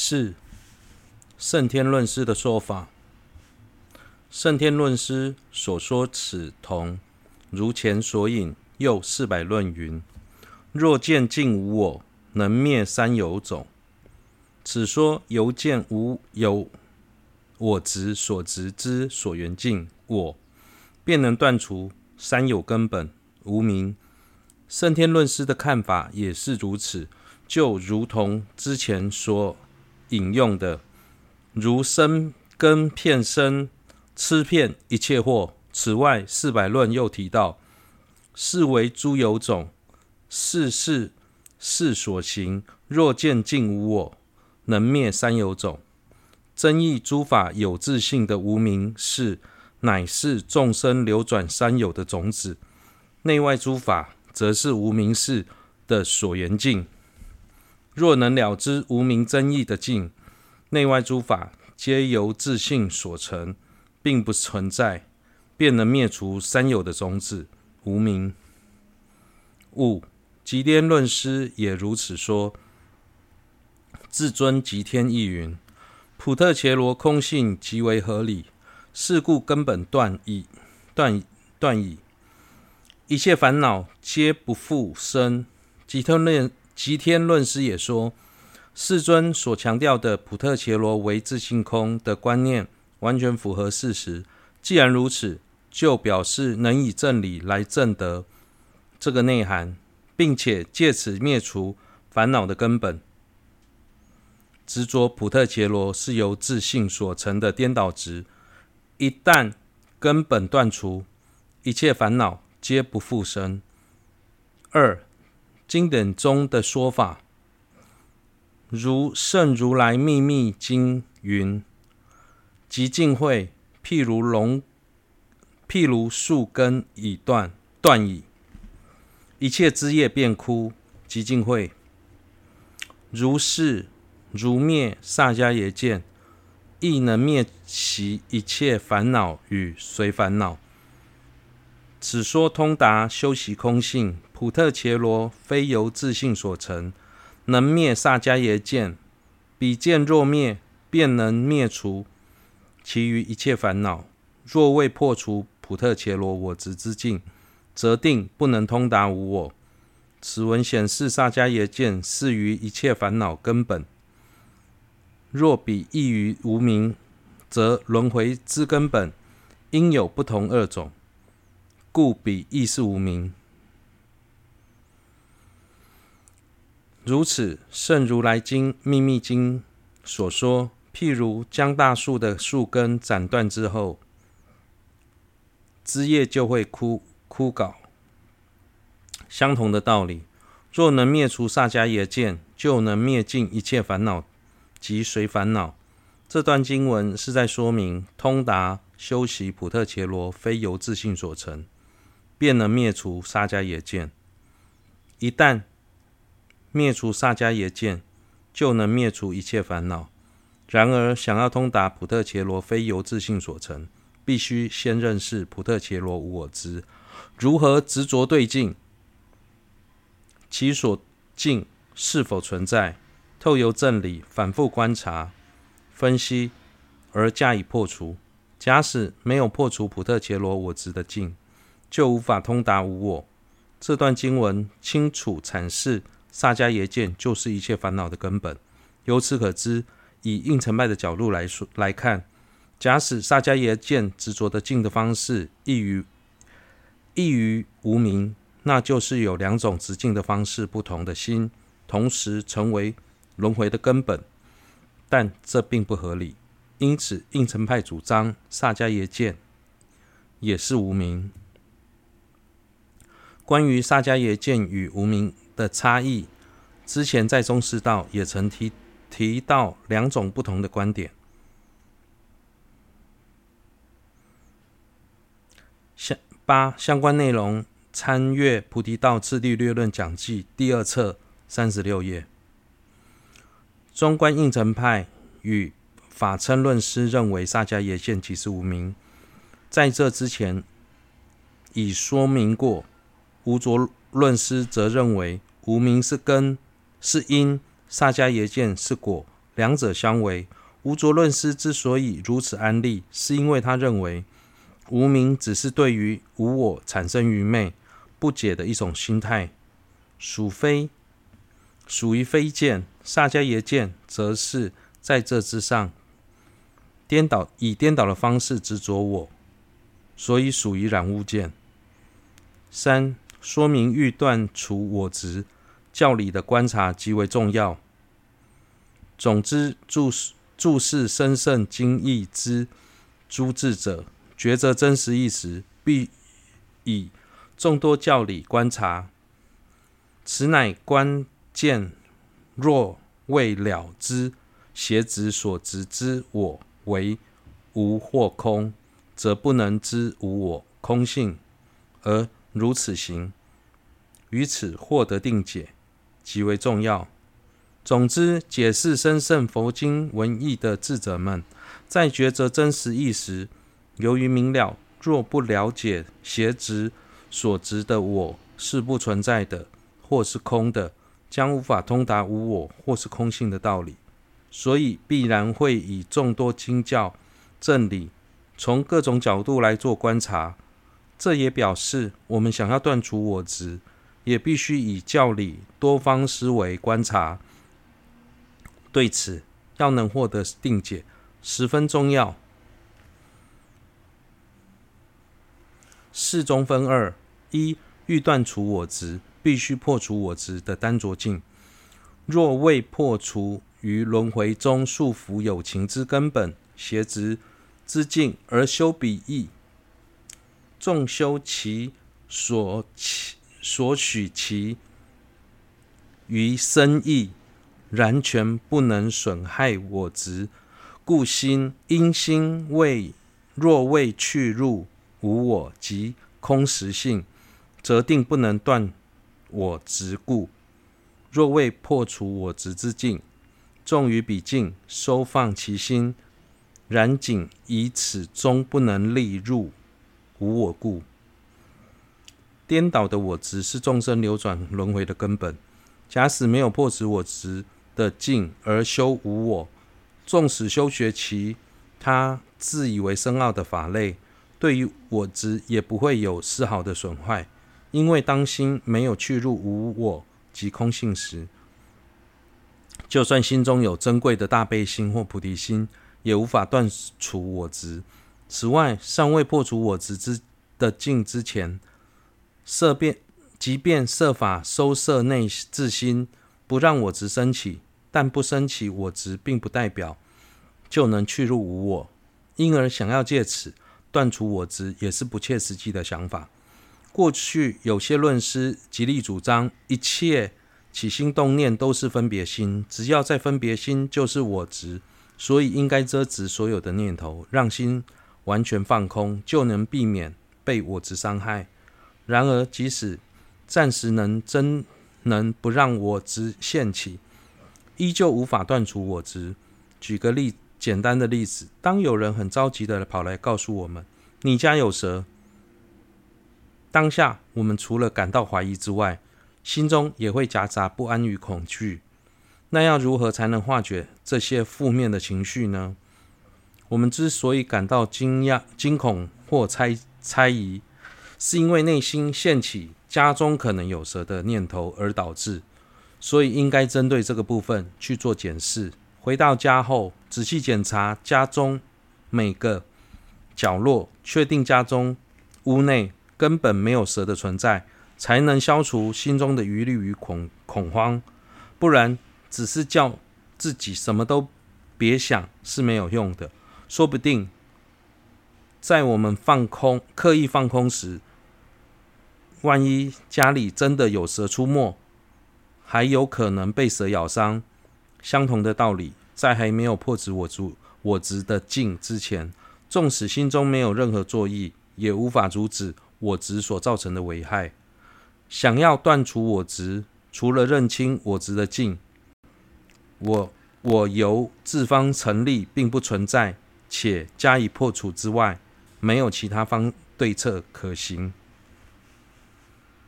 是圣天论师的说法。圣天论师所说此同，如前所引。又四百论云：若见尽无我，能灭三有种。此说由见无有我执所执之所缘境我，便能断除三有根本无明。圣天论师的看法也是如此，就如同之前所引用的，如生根片身，吃片一切惑。此外，四百论又提到，是为诸有种，是是是所行。若见尽无我，能灭三有种。增益诸法有自性的无明是，乃是众生流转三有的种子。内外诸法。则是无明是的所缘境。若能了知无明增益的境，内外诸法皆由自性所成，并不存在，便能灭除三有的种子无明。五极天论师也如此说。至尊极天亦云：普特伽罗空性极为合理，是故根本断矣，断断矣。一切烦恼皆不复生。寂天论吉天论师也说，世尊所强调的普特伽罗为自性空的观念，完全符合事实。既然如此，就表示能以正理来证得这个内涵，并且借此灭除烦恼的根本。执着普特伽罗是由自性所成的颠倒执，一旦根本断除，一切烦恼。皆不复生。二经典中的说法，如《圣如来秘密经》云：“即尽会，譬如龙，譬如树根已断，断矣，一切枝叶便枯。即尽会，如是如灭萨迦耶见，亦能灭其一切烦恼与随烦恼。”此说通达修习空性，普特伽罗非由自信所成，能灭萨迦耶见。彼见若灭，便能灭除其余一切烦恼。若未破除普特伽罗我执之境，则定不能通达无我。此文显示萨迦耶见是于一切烦恼根本。若彼异于无明，则轮回之根本应有不同二种。故彼亦是无明。如此，《圣如来经秘密经》所说，譬如将大树的树根斩断之后，枝叶就会枯枯槁。相同的道理，若能灭除萨迦耶见，就能灭尽一切烦恼及随烦恼。这段经文是在说明，通达修习普特伽罗非由自信所成。便能灭除萨迦耶见。一旦灭除萨迦耶见，就能灭除一切烦恼。然而，想要通达普特伽罗非由自性所成，必须先认识普特伽罗无我知。如何执着对境？其所境是否存在？透由正理反复观察、分析而加以破除。假使没有破除普特伽罗我执的境，就无法通达无我。这段经文清楚阐释，萨迦耶见就是一切烦恼的根本。由此可知，以应成派的角度来说来看，假使萨迦耶见执着的境的方式异于异于无明，那就是有两种执境的方式不同的心，同时成为轮回的根本。但这并不合理，因此应成派主张萨迦耶见也是无明。关于萨迦耶见与无明的差异，之前在中士道也曾提提到两种不同的观点。相八相关内容参阅《菩提道次第略论讲记》第二册三十六页。中观应成派与法称论师认为萨迦耶见即是无明，在这之前已说明过。无着论师则认为无名是根是因，萨迦耶见是果，两者相违。无卓论师之所以如此安立，是因为他认为无名只是对于无我产生愚昧不解的一种心态，属非属于非见。萨迦耶见则是在这之上颠倒，以颠倒的方式执着我，所以属于染污见。三、说明欲断除我执，教理的观察极为重要。总之，注注释深胜经义之诸智者，抉择真实意时，必以众多教理观察，此乃关键。若未了知邪执所执之我为无或空，则不能知无我空性，而如此行，于此获得定解，极为重要。总之，解释深胜佛经文义的智者们，在抉择真实义时，由于明了，若不了解邪执所执的我是不存在的，或是空的，将无法通达无我或是空性的道理，所以必然会以众多经教正理，从各种角度来做观察。这也表示，我们想要断除我执，也必须以教理多方思维观察。对此，要能获得定解，十分重要。事中分二：一、欲断除我执，必须破除我执的单着境。若未破除于轮回中束缚有情之根本邪执之境，而修彼义，纵修其所其所许其于生意。然全不能损害我执，故心因心未若未去入无我及空实性，则定不能断我执故。若未破除我执之境，重于彼境收放其心，然仅以此终不能立入无我故。颠倒的我执是众生流转轮回的根本。假使没有破除我执，的境而修无我，纵使修学其他自以为深奥的法类，对于我执也不会有丝毫的损坏，因为当心没有去入无我及空性时，就算心中有珍贵的大悲心或菩提心，也无法断除我执。此外，尚未破除我执之的境之前，设便即便设法收摄内自心，不让我执升起。但不升起我执，并不代表就能去入无我，因而想要借此断除我执，也是不切实际的想法。过去有些论师极力主张，一切起心动念都是分别心，只要在分别心就是我执，所以应该遮止所有的念头，让心完全放空，就能避免被我执伤害。然而，即使暂时能真能不让我执现起，依旧无法断除我执。举个例，简单的例子，当有人很着急的跑来告诉我们：“你家有蛇。”当下我们除了感到怀疑之外，心中也会夹杂不安与恐惧。那要如何才能化解这些负面的情绪呢？我们之所以感到惊讶、惊恐或猜猜疑，是因为内心现起家中可能有蛇的念头而导致。所以应该针对这个部分去做检视。回到家后，仔细检查家中每个角落，确定家中屋内根本没有蛇的存在，才能消除心中的疑虑与恐恐慌。不然，只是叫自己什么都别想是没有用的。说不定在我们放空、刻意放空时，万一家里真的有蛇出没，还有可能被蛇咬伤。相同的道理，在还没有破除我执我执的境之前，纵使心中没有任何作意，也无法阻止我执所造成的危害。想要断除我执，除了认清我执的境，我我由自方成立并不存在，且加以破除之外，没有其他方对策可行。